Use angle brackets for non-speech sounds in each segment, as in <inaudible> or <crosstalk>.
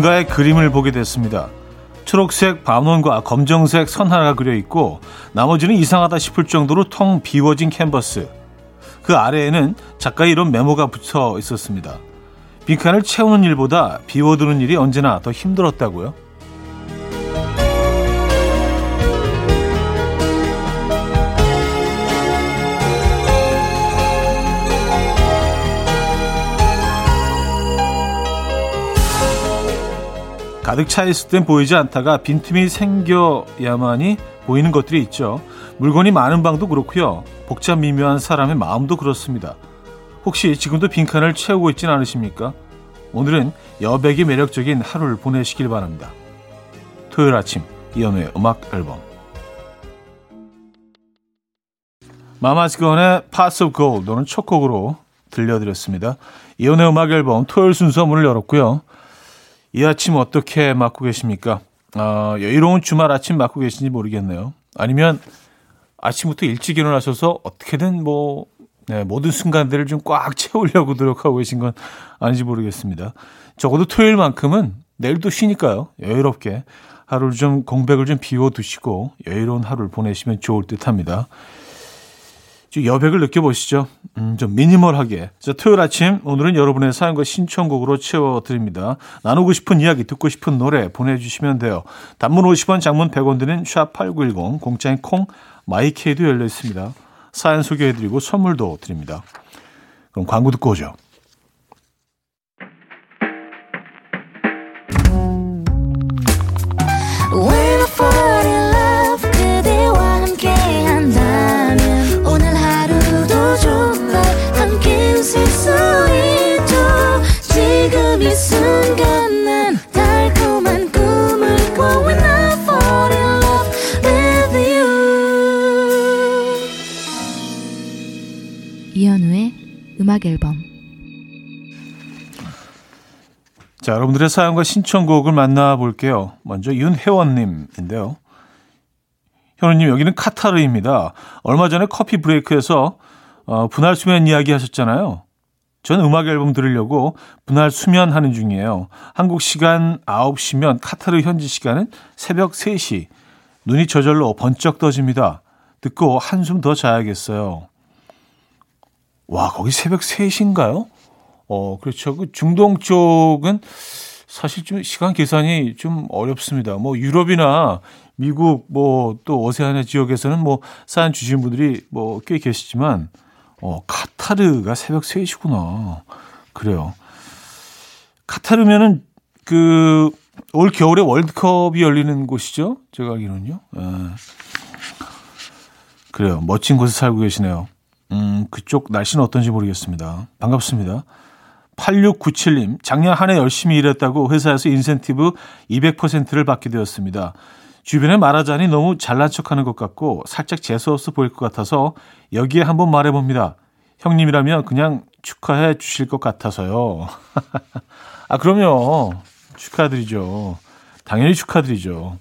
누군가의 그림을 보게 됐습니다. 초록색 밤원과 검정색 선 하나가 그려 있고 나머지는 이상하다 싶을 정도로 텅 비워진 캔버스. 그 아래에는 작가의 이런 메모가 붙어 있었습니다. 빈칸을 채우는 일보다 비워두는 일이 언제나 더 힘들었다고요. 가득 차 있을 땐 보이지 않다가 빈틈이 생겨야만이 보이는 것들이 있죠. 물건이 많은 방도 그렇고요. 복잡 미묘한 사람의 마음도 그렇습니다. 혹시 지금도 빈칸을 채우고 있진 않으십니까? 오늘은 여백이 매력적인 하루를 보내시길 바랍니다. 토요일 아침 이연우의 음악 앨범 마마스건의 Pass of Gold 또는 첫 곡으로 들려드렸습니다. 이연우의 음악 앨범 토요일 순서 문을 열었고요. 이 아침 어떻게 맞고 계십니까? 어, 여유로운 주말 아침 맞고 계신지 모르겠네요. 아니면 아침부터 일찍 일어나셔서 어떻게든 뭐 네, 모든 순간들을 좀 꽉 채우려고 노력하고 계신 건 아닌지 모르겠습니다. 적어도 토요일만큼은 내일도 쉬니까요. 여유롭게 하루를 좀 공백을 좀 비워두시고 여유로운 하루를 보내시면 좋을 듯 합니다. 좀 여백을 느껴보시죠. 음, 좀 미니멀하게. 자, 토요일 아침 오늘은 여러분의 사연과 신청곡으로 채워드립니다. 나누고 싶은 이야기, 듣고 싶은 노래 보내주시면 돼요. 단문 50원, 장문 100원 드는 샵8910, 공짜인 콩, 마이케이도 열려 있습니다. 사연 소개해드리고 선물도 드립니다. 그럼 광고 듣고 오죠. 자, 여러분들의 사연과 신청곡을 만나볼게요. 먼저 윤혜원님인데요. 현우님, 여기는 카타르입니다. 얼마 전에 커피 브레이크에서 어, 분할 수면 이야기 하셨잖아요. 전 음악 앨범 들으려고 분할 수면하는 중이에요. 한국 시간 9시면 카타르 현지 시간은 새벽 3시. 눈이 저절로 번쩍 떠집니다. 듣고 한숨 더 자야겠어요. 와, 거기 새벽 3시인가요? 어, 그렇죠. 그 중동 쪽은 사실 좀 시간 계산이 좀 어렵습니다. 뭐 유럽이나 미국 뭐 또 오세아니아 지역에서는 뭐 사연 주신 분들이 뭐 꽤 계시지만 어, 카타르가 새벽 3시구나. 그래요. 카타르면은 그 올 겨울에 월드컵이 열리는 곳이죠. 제가 알기로는요. 예. 그래요. 멋진 곳에 살고 계시네요. 음, 그쪽 날씨는 어떤지 모르겠습니다. 반갑습니다. 8697님, 작년 한 해 열심히 일했다고 회사에서 인센티브 200%를 받게 되었습니다. 주변에 말하자니 너무 잘난 척 하는 것 같고 살짝 재수없어 보일 것 같아서 여기에 한번 말해봅니다. 형님이라면 그냥 축하해 주실 것 같아서요. <laughs> 아, 그럼요. 축하드리죠. 당연히 축하드리죠.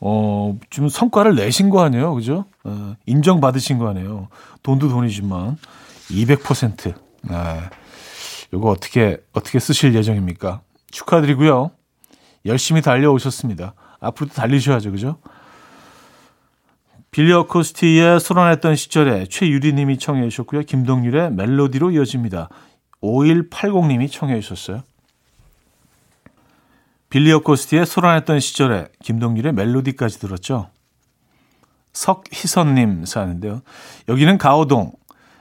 어, 좀 성과를 내신 거 아니에요? 그죠? 어, 인정받으신 거 아니에요? 돈도 돈이지만 200%. 네. 요거 어떻게 어떻게 쓰실 예정입니까? 축하드리고요. 열심히 달려오셨습니다. 앞으로도 달리셔야죠. 그죠? 빌리 어코스티의 소란했던 시절에 최유리 님이 청해 주셨고요. 김동률의 멜로디로 이어집니다. 5180 님이 청해 주셨어요. 빌리 어코스티의 소란했던 시절에 김동률의 멜로디까지 들었죠. 석희선 님 사는데요. 여기는 가오동.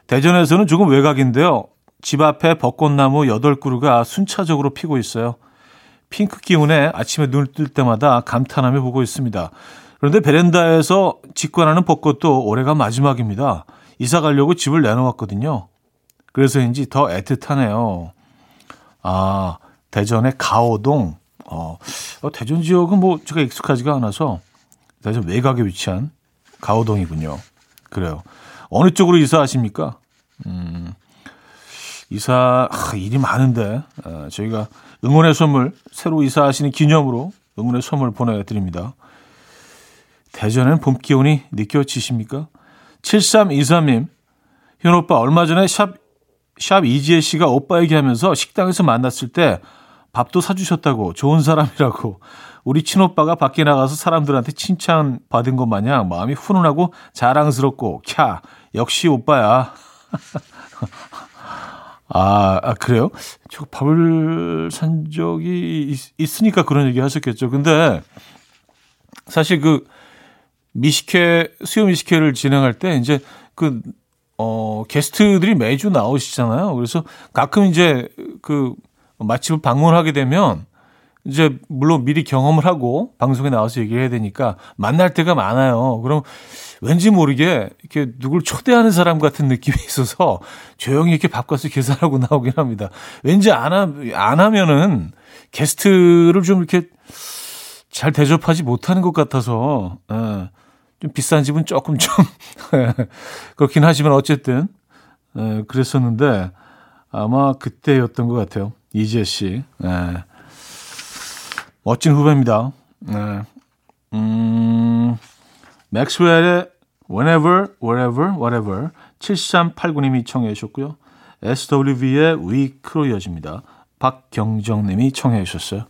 대전에서는 조금 외곽인데요. 집 앞에 벚꽃나무 8그루가 순차적으로 피고 있어요. 핑크 기운에 아침에 눈을 뜰 때마다 감탄하며 보고 있습니다. 그런데 베란다에서 직관하는 벚꽃도 올해가 마지막입니다. 이사 가려고 집을 내놓았거든요. 그래서인지 더 애틋하네요. 아, 대전의 가오동. 어, 어, 대전 지역은 뭐 제가 익숙하지가 않아서 대전 외곽에 위치한 가오동이군요. 그래요. 어느 쪽으로 이사하십니까? 음, 이사 아, 일이 많은데 어, 저희가 응원의 선물 새로 이사하시는 기념으로 응원의 선물 보내드립니다. 대전엔 봄 기운이 느껴지십니까? 7323님 현 오빠 얼마 전에 샵, 샵 이지혜 씨가 오빠 얘기하면서 식당에서 만났을 때 밥도 사주셨다고 좋은 사람이라고 우리 친오빠가 밖에 나가서 사람들한테 칭찬 받은 것 마냥 마음이 훈훈하고 자랑스럽고 캬 역시 오빠야. 아, 아, 그래요? 저 밥을 산 적이 있, 으니까 그런 얘기 하셨겠죠. 근데 사실 그 미식회, 수요 미식회를 진행할 때 이제 그, 어, 게스트들이 매주 나오시잖아요. 그래서 가끔 이제 그 맛집을 방문하게 되면 이제 물론 미리 경험을 하고 방송에 나와서 얘기해야 되니까 만날 때가 많아요. 그럼 왠지 모르게 이렇게 누굴 초대하는 사람 같은 느낌이 <laughs> 있어서 조용히 이렇게 밥값을 계산하고 나오긴 합니다. 왠지 안, 하, 안 하면은 게스트를 좀 이렇게 잘 대접하지 못하는 것 같아서, 예, 좀 비싼 집은 조금 좀, <laughs> 그렇긴 하지만 어쨌든, 예, 그랬었는데, 아마 그때였던 것 같아요. 이재 씨. 예. 멋진 후배입니다. 네. 음, 맥스웰의 Whenever, Wherever, Whatever 7389님이 청해 주셨고요. SWV의 Week로 이어집니다. 박경정님이 청해 주셨어요.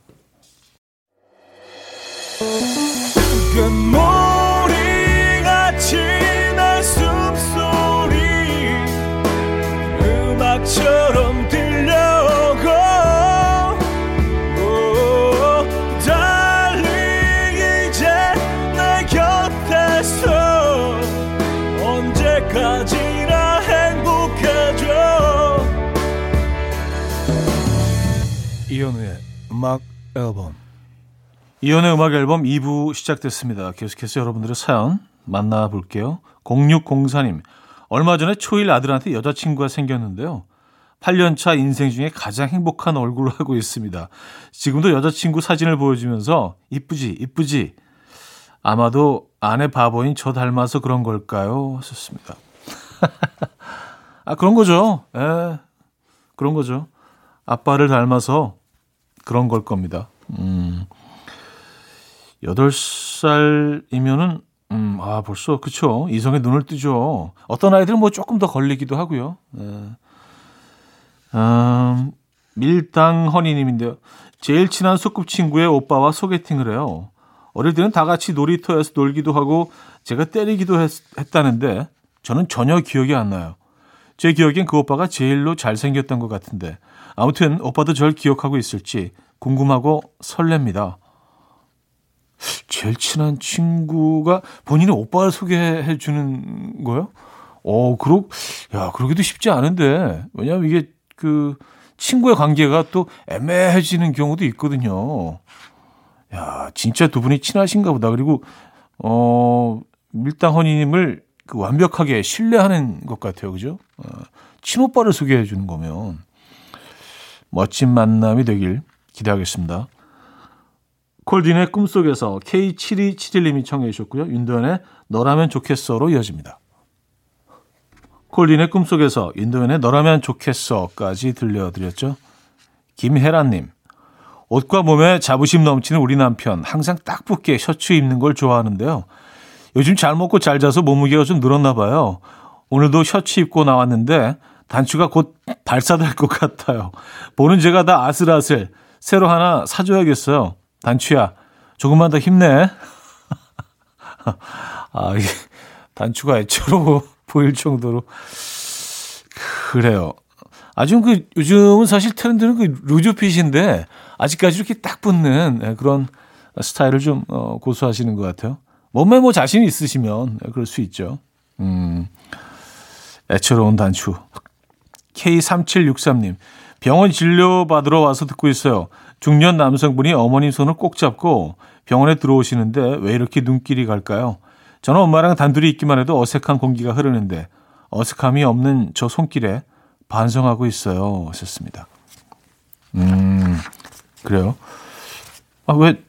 이현우의 음악 앨범 이현우의 음악 앨범 2부 시작됐습니다. 계속해서 여러분들의 사연 만나볼게요. 0604님 얼마 전에 초일 아들한테 여자친구가 생겼는데요. 8년차 인생 중에 가장 행복한 얼굴을 하고 있습니다. 지금도 여자친구 사진을 보여주면서 이쁘지 이쁘지 아마도 아내 바보인 저 닮아서 그런 걸까요? 하셨습니다. <laughs> 아 그런 거죠. 예, 그런 거죠. 아빠를 닮아서 그런 걸 겁니다. 음, 8살이면은, 음, 아, 벌써, 그쵸. 이성의 눈을 뜨죠. 어떤 아이들은 뭐 조금 더 걸리기도 하고요. 네. 음, 밀당 허니님인데요. 제일 친한 소꿉친구의 오빠와 소개팅을 해요. 어릴 때는 다 같이 놀이터에서 놀기도 하고 제가 때리기도 했, 했다는데 저는 전혀 기억이 안 나요. 제 기억엔 그 오빠가 제일로 잘생겼던 것 같은데 아무튼 오빠도 절 기억하고 있을지 궁금하고 설렙니다. 제일 친한 친구가 본인의 오빠를 소개해 주는 거요? 어, 그러, 야, 그러기도 쉽지 않은데. 왜냐면 이게 그 친구의 관계가 또 애매해지는 경우도 있거든요. 야, 진짜 두 분이 친하신가 보다. 그리고, 어, 밀당헌이님을 그 완벽하게 신뢰하는 것 같아요. 그죠? 어, 친오빠를 소개해 주는 거면. 멋진 만남이 되길 기대하겠습니다. 콜딘의 꿈속에서 K7271님이 청해 주셨고요. 윤도현의 너라면 좋겠어로 이어집니다. 콜딘의 꿈속에서 윤도현의 너라면 좋겠어까지 들려드렸죠. 김혜란님. 옷과 몸에 자부심 넘치는 우리 남편 항상 딱 붙게 셔츠 입는 걸 좋아하는데요. 요즘 잘 먹고 잘 자서 몸무게가 좀 늘었나 봐요. 오늘도 셔츠 입고 나왔는데 단추가 곧 발사될 것 같아요. 보는 제가 다 아슬아슬 새로 하나 사줘야겠어요. 단추야, 조금만 더 힘내. <laughs> 아, 단추가 애처로 <laughs> 보일 정도로. 그래요. 아주 그, 요즘은 사실 트렌드는 그 루즈핏인데, 아직까지 이렇게 딱 붙는 예, 그런 스타일을 좀, 어, 고수하시는 것 같아요. 몸매 뭐 자신이 있으시면 그럴 수 있죠. 음, 애처로운 단추. K3763님, 병원 진료 받으러 와서 듣고 있어요. 중년 남성분이 어머님 손을 꼭 잡고 병원에 들어오시는데 왜 이렇게 눈길이 갈까요? 저는 엄마랑 단둘이 있기만 해도 어색한 공기가 흐르는데 어색함이 없는 저 손길에 반성하고 있어요. 하셨습니다. 음, 그래요? 아, 왜,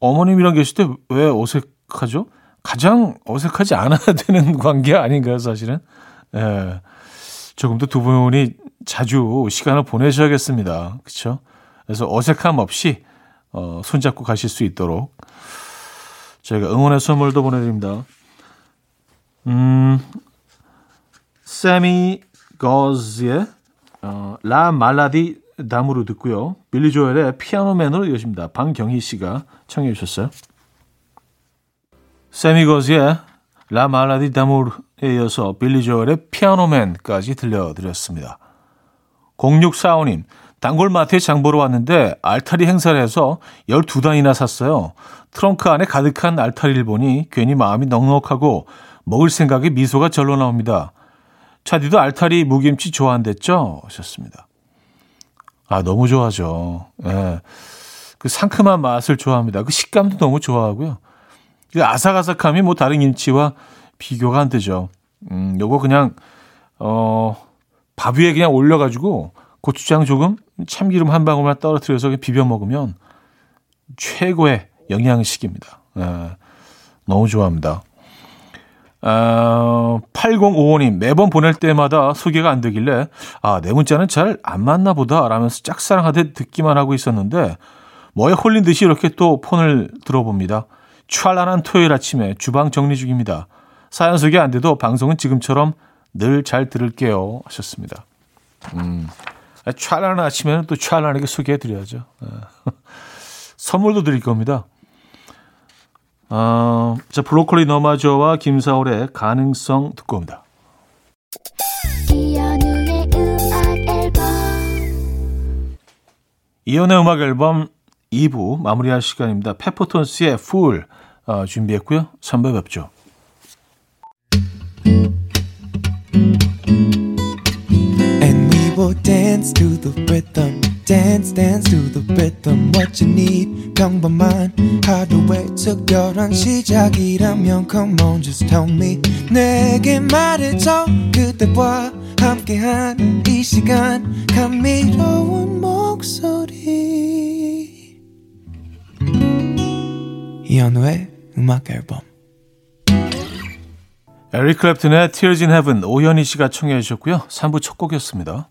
어머님이랑 계실 때 왜 어색하죠? 가장 어색하지 않아야 <laughs> 되는 관계 아닌가요, 사실은? 예. 조금 더 두 분이 자주 시간을 보내셔야겠습니다. 그렇죠? 그래서 어색함 없이 어, 손잡고 가실 수 있도록 저희가 응원의 선물도 보내드립니다. 음, 세미 거즈의 어, 라 말라디 담으로 듣고요. 빌리 조엘의 피아노맨으로 이어집니다. 방경희 씨가 청해 주셨어요. 세미 거즈의 라 말라디 다무르에 이어서 빌리 조엘의 피아노맨까지 들려드렸습니다. 0645님, 단골마트에 장 보러 왔는데 알타리 행사를 해서 12단이나 샀어요. 트렁크 안에 가득한 알타리를 보니 괜히 마음이 넉넉하고 먹을 생각에 미소가 절로 나옵니다. 차디도 알타리 무김치 좋아한댔죠? 하셨습니다. 아, 너무 좋아하죠. 예. 그 상큼한 맛을 좋아합니다. 그 식감도 너무 좋아하고요. 그 아삭아삭함이 뭐 다른 김치와 비교가 안 되죠. 음, 요거 그냥, 어, 밥 위에 그냥 올려가지고 고추장 조금, 참기름 한 방울만 떨어뜨려서 비벼 먹으면 최고의 영양식입니다. 예. 너무 좋아합니다. 어, 8055님, 매번 보낼 때마다 소개가 안 되길래, 아, 내 문자는 잘 안 맞나 보다, 라면서 짝사랑하듯 듣기만 하고 있었는데, 뭐에 홀린 듯이 이렇게 또 폰을 들어봅니다. 촤란한 토요일 아침에 주방 정리 중입니다. 사연 소개 안 돼도 방송은 지금처럼 늘 잘 들을게요. 하셨습니다. 음, 촤란한 아침에는 또 촤란하게 소개해 드려야죠. 예. <laughs> 선물도 드릴 겁니다. 어, 자, 브로콜리 너마저와 김사월의 가능성 듣고 옵니다. 이연우의 음악 앨범 이연의 음악 앨범 2부 마무리할 시간입니다. 페퍼톤스의 Fool 어, 준비했고요. 3부 뵙죠. Will dance to the rhythm. Dance, dance to the rhythm. What you need, 평범한 하루의 특별한 시작이라면 Come on, just tell me. 내게 말해줘. 그대와 함께한 이 시간. 감미로운 목소리. 이현우의 음악 앨범. 에릭 클랩튼의 Tears in Heaven 오현희 씨가 청해 주셨고요. 3부 첫 곡이었습니다.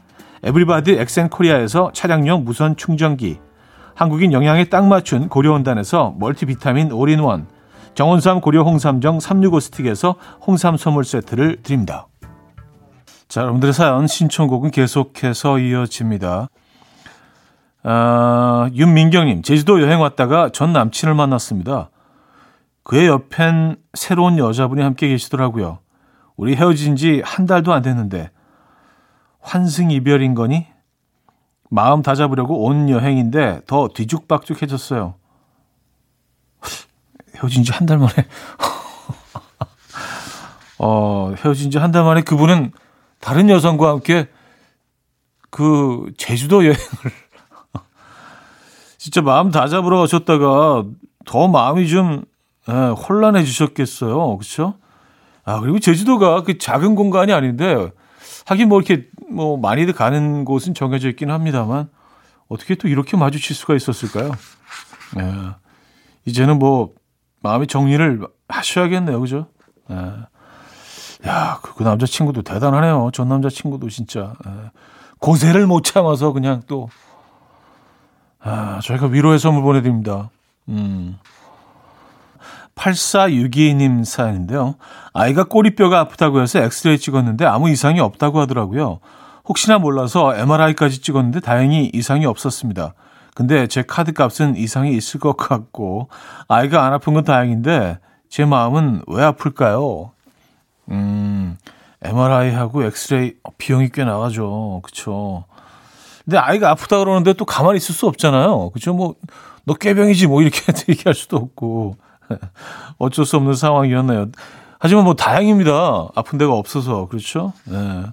에브리바디 엑센코리아에서 차량용 무선 충전기, 한국인 영양에 딱 맞춘 고려원단에서 멀티비타민 올인원, 정원삼 고려 홍삼정 365 스틱에서 홍삼 선물 세트를 드립니다. 자, 여러분들의 사연 신청곡은 계속해서 이어집니다. 아, 윤민경님, 제주도 여행 왔다가 전 남친을 만났습니다. 그의 옆엔 새로운 여자분이 함께 계시더라고요. 우리 헤어진 지 한 달도 안 됐는데 환승 이별인 거니? 마음 다잡으려고 온 여행인데 더 뒤죽박죽해졌어요. 헤어진 지 한 달 만에 <laughs> 어, 헤어진 지 한 달 만에 그분은 다른 여성과 함께 그 제주도 여행을 <laughs> 진짜 마음 다잡으러 가셨다가 더 마음이 좀 예, 혼란해지셨겠어요. 그렇죠? 아, 그리고 제주도가 그 작은 공간이 아닌데 하긴 뭐 이렇게 뭐 많이들 가는 곳은 정해져 있긴 합니다만 어떻게 또 이렇게 마주칠 수가 있었을까요? 예. 이제는 뭐 마음의 정리를 하셔야겠네요. 그죠? 예. 야, 그, 그 남자 친구도 대단하네요. 전 남자 친구도 진짜. 예. 고세를 못 참아서 그냥 또, 아, 저희가 위로의 선물 보내드립니다. 음. 8462님 사연인데요. 아이가 꼬리뼈가 아프다고 해서 엑스레이 찍었는데 아무 이상이 없다고 하더라고요. 혹시나 몰라서 MRI까지 찍었는데 다행히 이상이 없었습니다. 근데 제 카드 값은 이상이 있을 것 같고 아이가 안 아픈 건 다행인데 제 마음은 왜 아플까요? 음, MRI하고 엑스레이 비용이 꽤 나가죠. 그쵸. 근데 아이가 아프다 그러는데 또 가만히 있을 수 없잖아요. 그쵸. 뭐, 너 꾀병이지 뭐 이렇게 <laughs> 얘기할 수도 없고. <laughs> 어쩔 수 없는 상황이었네요. 하지만 뭐 다행입니다. 아픈 데가 없어서. 그렇죠. 네.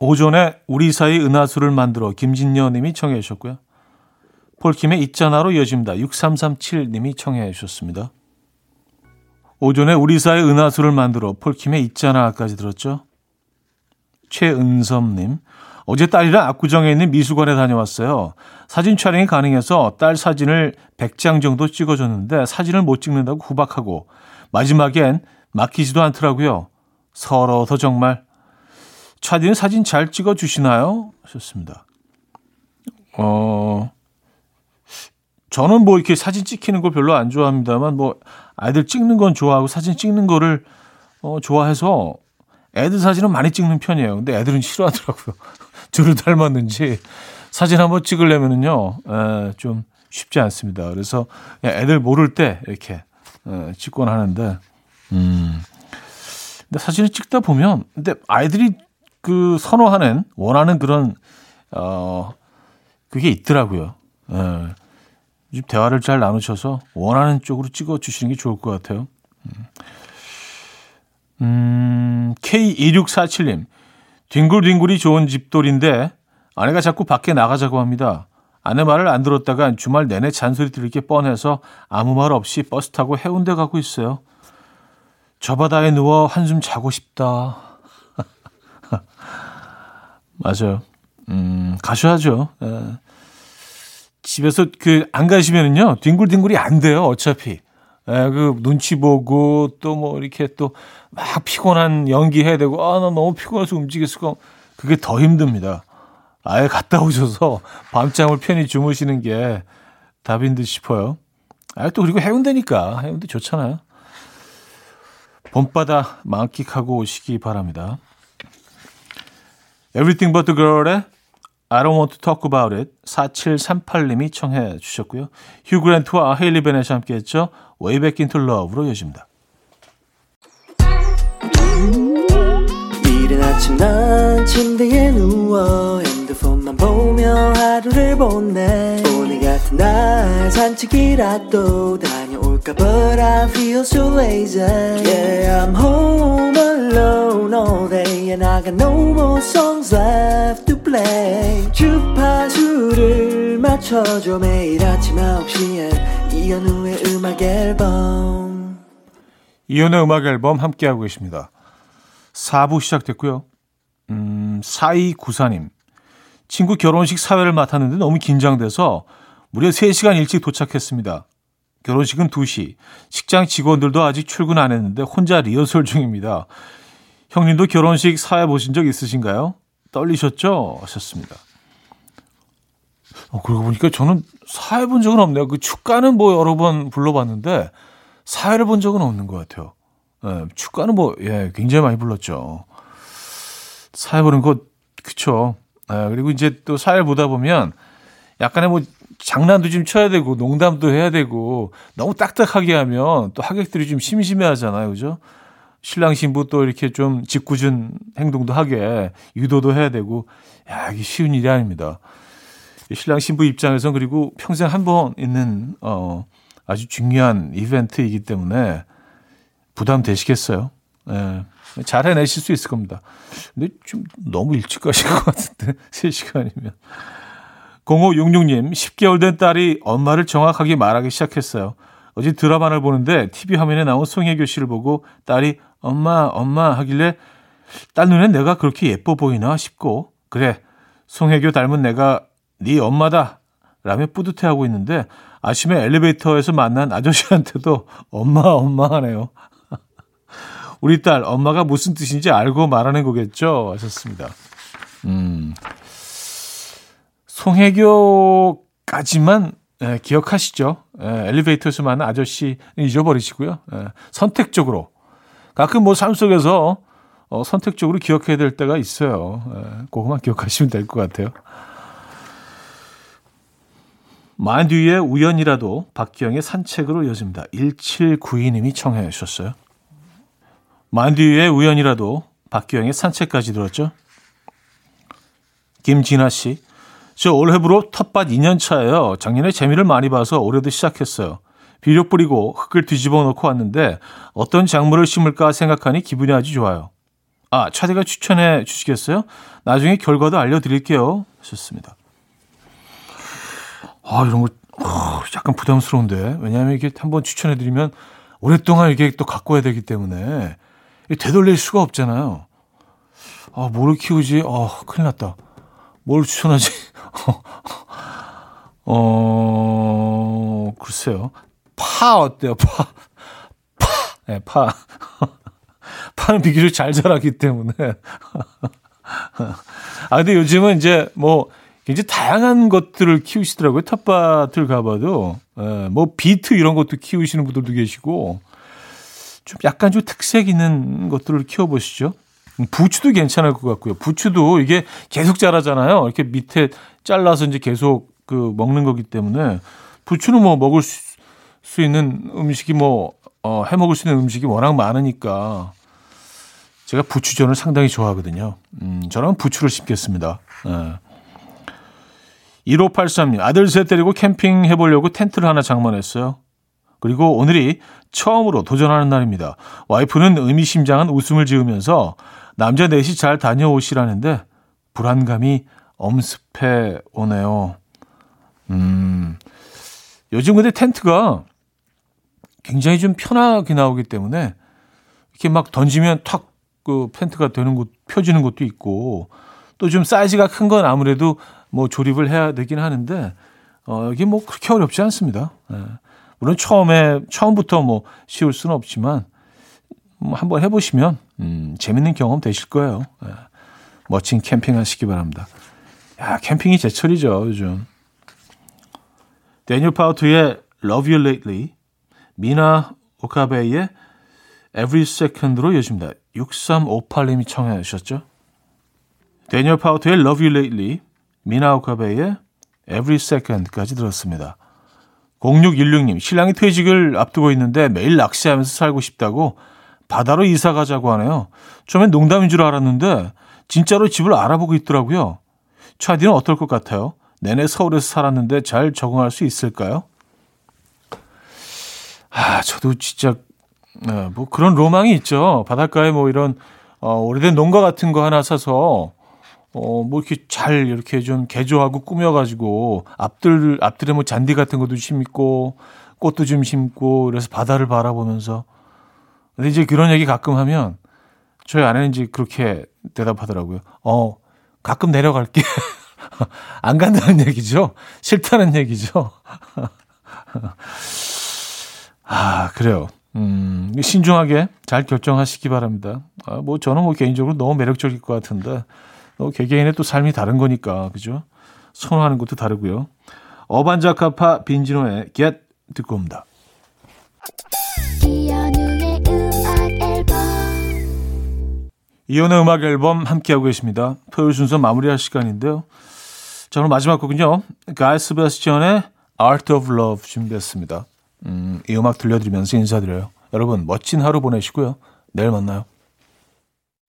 오전에 우리 사이 은하수를 만들어 김진여 님이 청해 주셨고요. 폴킴의 있잖아로 이어집니다. 6337 님이 청해 주셨습니다. 오전에 우리 사이 은하수를 만들어 폴킴의 있잖아까지 들었죠. 최은섭 님. 어제 딸이랑 압구정에 있는 미술관에 다녀왔어요. 사진 촬영이 가능해서 딸 사진을 100장 정도 찍어줬는데 사진을 못 찍는다고 후박하고 마지막엔 막히지도 않더라고요. 서러워서 정말 차디는 사진 잘 찍어 주시나요? 하셨습니다. 어, 저는 뭐 이렇게 사진 찍히는 거 별로 안 좋아합니다만 뭐 아이들 찍는 건 좋아하고 사진 찍는 거를 어, 좋아해서 애들 사진은 많이 찍는 편이에요. 근데 애들은 싫어하더라고요. 저를 닮았는지 사진 한번 찍으려면은요, 에, 좀 쉽지 않습니다. 그래서 애들 모를 때 이렇게 에, 찍곤 하는데, 음. 근데 사진을 찍다 보면, 근데 아이들이 그 선호하는 원하는 그런 어 그게 있더라고요. 예. 좀 대화를 잘 나누셔서 원하는 쪽으로 찍어 주시는 게 좋을 것 같아요. 음, K2647님. 뒹굴뒹굴이 좋은 집돌인데 아내가 자꾸 밖에 나가자고 합니다. 아내 말을 안 들었다가 주말 내내 잔소리 들을 게 뻔해서 아무 말 없이 버스 타고 해운대 가고 있어요. 저 바다에 누워 한숨 자고 싶다. <laughs> 맞아요. 음, 가셔야죠. 예. 집에서 그 안 가시면은요 뒹굴뒹굴이 안 돼요 어차피 예, 그 눈치 보고 또 뭐 이렇게 또 막 피곤한 연기 해야 되고 아 나 너무 피곤해서 움직일 수가 그게 더 힘듭니다. 아예 갔다 오셔서 밤잠을 편히 주무시는 게 답인 듯 싶어요. 아 또 그리고 해운대니까. 해운대 좋잖아요. 봄바다 만끽하고 오시기 바랍니다. Everything But The Girl의 I Don't Want To Talk About It 4738님이 청해 주셨고요. 휴 그랜트와 헤일리 베넷이 함께했죠. Way Back Into Love로 이어집니다. 이른 아침 난 침대에 누워 핸드폰만 보며 하루를 보내 오늘 같은 날 산책이라도 다녀 올까 But I feel so lazy Yeah I'm home alone all day And I got no more songs left to play 주파수를 맞춰줘 매일 아침 9시에 이현우의 음악 앨범 이현우의 음악 앨범 함께하고 계십니다 4부 시작됐고요. 음, 4294님. 친구 결혼식 사회를 맡았는데 너무 긴장돼서 무려 3시간 일찍 도착했습니다. 결혼식은 2시. 직장 직원들도 아직 출근 안 했는데 혼자 리허설 중입니다. 형님도 결혼식 사회 보신 적 있으신가요? 떨리셨죠? 하셨습니다. 어, 그러고 보니까 저는 사회 본 적은 없네요. 그 축가는 뭐 여러 번 불러봤는데 사회를 본 적은 없는 것 같아요. 예, 축가는 뭐, 예, 굉장히 많이 불렀죠. 사회 보는 것, 그쵸. 예, 그리고 이제 또 사회 보다 보면 약간의 뭐 장난도 좀 쳐야 되고 농담도 해야 되고 너무 딱딱하게 하면 또 하객들이 좀 심심해 하잖아요. 그죠? 신랑 신부 또 이렇게 좀 짓궂은 행동도 하게 유도도 해야 되고 야, 이게 쉬운 일이 아닙니다. 신랑 신부 입장에선 그리고 평생 한 번 있는 어 아주 중요한 이벤트이기 때문에 부담 되시겠어요? 예. 잘 해내실 수 있을 겁니다. 근데 좀 너무 일찍 가신 것 같은데, <laughs> 3시간이면. 0566님, 10개월 된 딸이 엄마를 정확하게 말하기 시작했어요. 어제 드라마를 보는데 TV 화면에 나온 송혜교 씨를 보고 딸이 엄마, 엄마 하길래 딸 눈엔 내가 그렇게 예뻐 보이나 싶고, 그래, 송혜교 닮은 내가 네 엄마다. 라며 뿌듯해하고 있는데 아침에 엘리베이터에서 만난 아저씨한테도 <laughs> 엄마, 엄마 하네요. <laughs> 우리 딸 엄마가 무슨 뜻인지 알고 말하는 거겠죠 하셨습니다. 음. 송혜교까지만 예, 기억하시죠? 예, 엘리베이터에서 만난 아저씨 잊어버리시고요. 예, 선택적으로 가끔 뭐 삶 속에서 어, 선택적으로 기억해야 될 때가 있어요. 예, 그것만 기억하시면 될 것 같아요. 만뒤의 우연이라도 박기영의 산책으로 이어집니다. 1792님이 청해 주셨어요. 만뒤의 우연이라도 박기영의 산책까지 들었죠. 김진아 씨. 저 올해부로 텃밭 2년 차예요. 작년에 재미를 많이 봐서 올해도 시작했어요. 비료 뿌리고 흙을 뒤집어 놓고 왔는데 어떤 작물을 심을까 생각하니 기분이 아주 좋아요. 아, 차디가 추천해 주시겠어요? 나중에 결과도 알려드릴게요. 하셨습니다. 아, 이런 거 어, 약간 부담스러운데. 왜냐하면 이게 한번 추천해 드리면 오랫동안 이게 또 갖고 와야 되기 때문에 되돌릴 수가 없잖아요. 아, 뭐를 키우지? 아, 큰일 났다. 뭘 추천하지? <laughs> 어, 글쎄요. 파 어때요? 파. 파. 네, 파. <laughs> 파는 비교적 잘 자라기 때문에. <laughs> 아, 근데 요즘은 이제 뭐 굉장히 다양한 것들을 키우시더라고요. 텃밭을 가봐도. 예, 뭐 비트 이런 것도 키우시는 분들도 계시고 좀 약간 좀 특색 있는 것들을 키워보시죠. 부추도 괜찮을 것 같고요. 부추도 이게 계속 자라잖아요. 이렇게 밑에 잘라서 이제 계속 그 먹는 거기 때문에 부추는 뭐 먹을 수, 수 있는 음식이 뭐 어, 해 먹을 수 있는 음식이 워낙 많으니까 제가 부추전을 상당히 좋아하거든요. 음, 저는 부추를 심겠습니다. 예. 1583님, 아들 셋 데리고 캠핑 해보려고 텐트를 하나 장만했어요. 그리고 오늘이 처음으로 도전하는 날입니다. 와이프는 의미심장한 웃음을 지으면서 남자 넷이 잘 다녀오시라는데 불안감이 엄습해 오네요. 음, 요즘 근데 텐트가 굉장히 좀 편하게 나오기 때문에 이렇게 막 던지면 탁 그 텐트가 되는 곳, 펴지는 것도 있고 또 좀 사이즈가 큰 건 아무래도 뭐 조립을 해야 되긴 하는데 어, 이게 뭐 그렇게 어렵지 않습니다. 예. 물론 처음에 처음부터 뭐 쉬울 수는 없지만 뭐 한번 해보시면 음, 재밌는 경험 되실 거예요. 예. 멋진 캠핑 하시기 바랍니다. 야 캠핑이 제철이죠 요즘. 데니얼 파우트의 Love You Lately, 미나 오카베의 Every Second로 이어집니다. 6358님이 청해 주셨죠. 데니얼 파우트의 Love You Lately, 미나 오카베의 Every Second까지 들었습니다. 0616님, 신랑이 퇴직을 앞두고 있는데 매일 낚시하면서 살고 싶다고 바다로 이사 가자고 하네요. 처음엔 농담인 줄 알았는데 진짜로 집을 알아보고 있더라고요. 차디는 어떨 것 같아요? 내내 서울에서 살았는데 잘 적응할 수 있을까요? 아, 저도 진짜 네, 뭐 그런 로망이 있죠. 바닷가에 뭐 이런 어, 오래된 농가 같은 거 하나 사서 어, 뭐 이렇게 잘 이렇게 좀 개조하고 꾸며가지고 앞들, 앞들에 뭐 잔디 같은 것도 심고 꽃도 좀 심고 그래서 바다를 바라보면서 근데 이제 그런 얘기 가끔 하면 저희 아내는 이제 그렇게 대답하더라고요. 어, 가끔 내려갈게. <laughs> 안 간다는 얘기죠. 싫다는 얘기죠. <laughs> 아, 그래요. 음, 신중하게 잘 결정하시기 바랍니다. 아, 뭐 저는 뭐 개인적으로 너무 매력적일 것 같은데 어, 개개인의 또 삶이 다른 거니까 그죠? 선호하는 것도 다르고요. 어반자카파 빈지노의 Get 듣고 옵니다. 이혼의 음악 앨범 함께하고 계십니다. 토요일 순서 마무리할 시간인데요. 자, 오늘 마지막 곡은요. 가이 스베스티언의 Art of Love 준비했습니다. 음, 이 음악 들려드리면서 인사드려요. 여러분 멋진 하루 보내시고요. 내일 만나요.